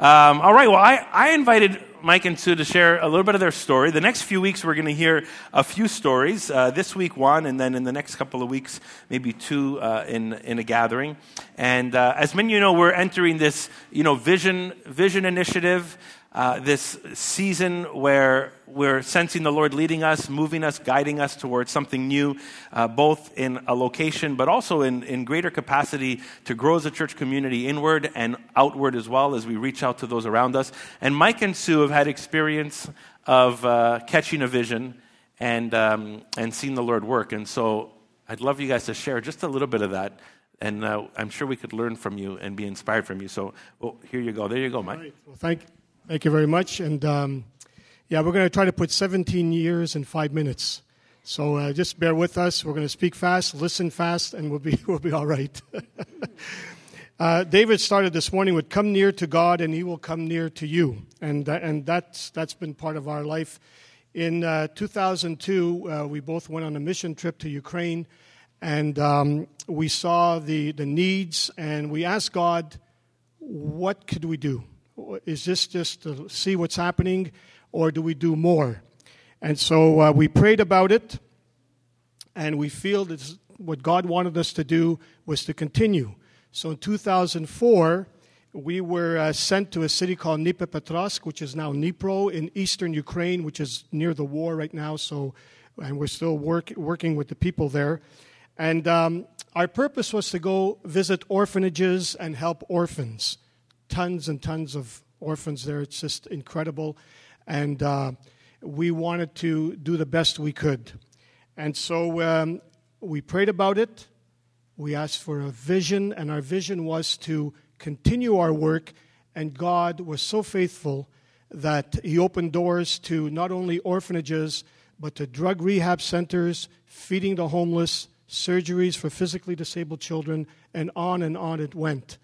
Um, all right, well, I, I invited Mike and Sue to share a little bit of their story. The next few weeks, we're going to hear a few stories. Uh, this week, one, and then in the next couple of weeks, maybe two uh, in, in a gathering. And uh, as many of you know, we're entering this you know, vision, vision initiative uh, this season where we're sensing the Lord leading us, moving us, guiding us towards something new, uh, both in a location, but also in, in greater capacity to grow as a church community inward and outward as well as we reach out to those around us. And Mike and Sue have had experience of uh, catching a vision and, um, and seeing the Lord work. And so I'd love you guys to share just a little bit of that. And uh, I'm sure we could learn from you and be inspired from you. So well, here you go. There you go, Mike. Right. Well, thank Thank you very much. And um, yeah, we're going to try to put 17 years in five minutes. So uh, just bear with us. We're going to speak fast, listen fast, and we'll be, we'll be all right. uh, David started this morning with Come near to God, and he will come near to you. And, uh, and that's, that's been part of our life. In uh, 2002, uh, we both went on a mission trip to Ukraine, and um, we saw the, the needs, and we asked God, What could we do? Is this just to see what's happening, or do we do more? And so uh, we prayed about it, and we feel that what God wanted us to do was to continue. So in 2004, we were uh, sent to a city called Dnipropetrovsk, which is now Dnipro in eastern Ukraine, which is near the war right now. So, and we're still work, working with the people there. And um, our purpose was to go visit orphanages and help orphans tons and tons of orphans there. It's just incredible. And uh, we wanted to do the best we could. And so um, we prayed about it. We asked for a vision, and our vision was to continue our work. And God was so faithful that He opened doors to not only orphanages, but to drug rehab centers, feeding the homeless, surgeries for physically disabled children, and on and on it went.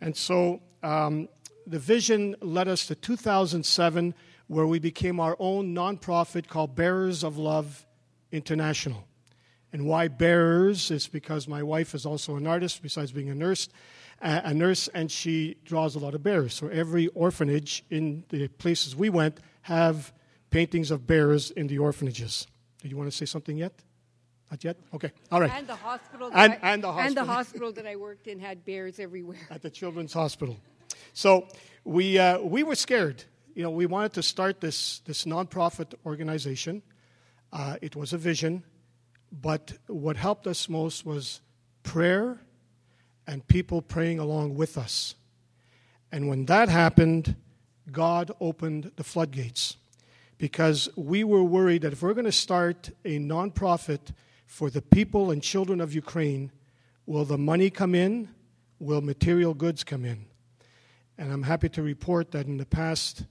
And so um, the vision led us to 2007, where we became our own nonprofit called Bearers of Love International. And why bearers is because my wife is also an artist, besides being a nurse, a nurse, and she draws a lot of bears. So every orphanage in the places we went have paintings of bears in the orphanages. Do you want to say something yet? Not yet? Okay. All right. And the hospital. And, I, and, the hospital. And the hospital that I worked in had bears everywhere. At the Children's Hospital. So we, uh, we were scared. You know, we wanted to start this, this nonprofit organization. Uh, it was a vision. But what helped us most was prayer and people praying along with us. And when that happened, God opened the floodgates because we were worried that if we're going to start a nonprofit for the people and children of Ukraine, will the money come in? Will material goods come in? And I'm happy to report that in the past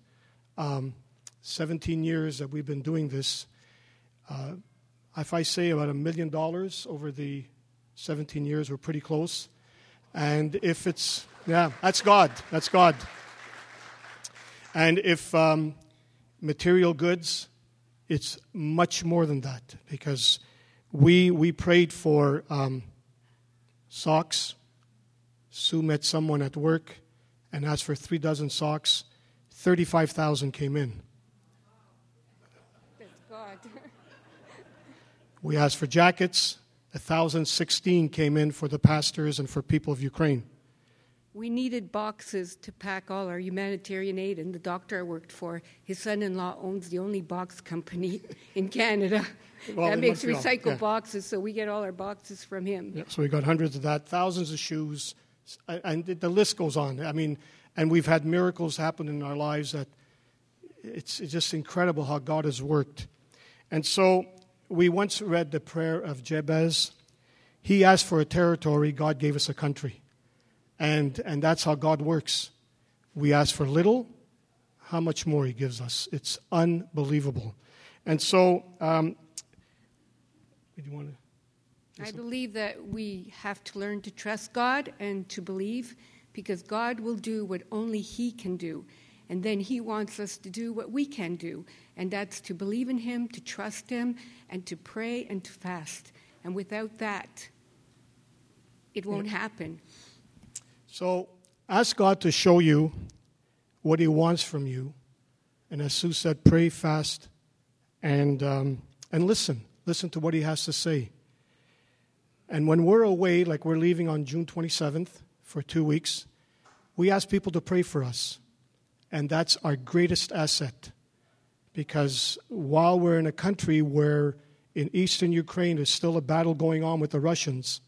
um, 17 years that we've been doing this, uh, if I say about a million dollars over the 17 years, we're pretty close. And if it's, yeah, that's God. That's God. And if um, material goods, it's much more than that because we, we prayed for um, socks. Sue met someone at work and asked for three dozen socks. 35,000 came in. That's God. we asked for jackets. 1,016 came in for the pastors and for people of Ukraine. We needed boxes to pack all our humanitarian aid, and the doctor I worked for, his son in law owns the only box company in Canada well, that makes recycled yeah. boxes, so we get all our boxes from him. Yeah, so we got hundreds of that, thousands of shoes, and the list goes on. I mean, and we've had miracles happen in our lives that it's, it's just incredible how God has worked. And so we once read the prayer of Jabez. He asked for a territory, God gave us a country. And, and that's how God works. We ask for little, how much more He gives us. It's unbelievable. And so um, did you want to? I believe that we have to learn to trust God and to believe because God will do what only He can do. And then He wants us to do what we can do, and that's to believe in Him, to trust Him, and to pray and to fast. And without that, it won't yeah. happen. So ask God to show you what He wants from you. And as Sue said, pray fast and, um, and listen. Listen to what He has to say. And when we're away, like we're leaving on June 27th for two weeks, we ask people to pray for us. And that's our greatest asset. Because while we're in a country where in eastern Ukraine there's still a battle going on with the Russians,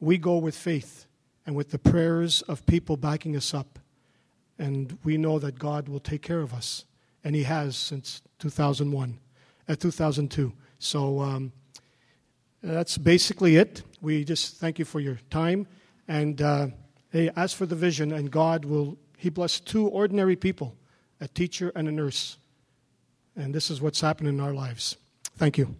we go with faith and with the prayers of people backing us up. And we know that God will take care of us. And He has since 2001, uh, 2002. So um, that's basically it. We just thank you for your time. And uh, hey, ask for the vision, and God will, He blessed two ordinary people, a teacher and a nurse. And this is what's happened in our lives. Thank you.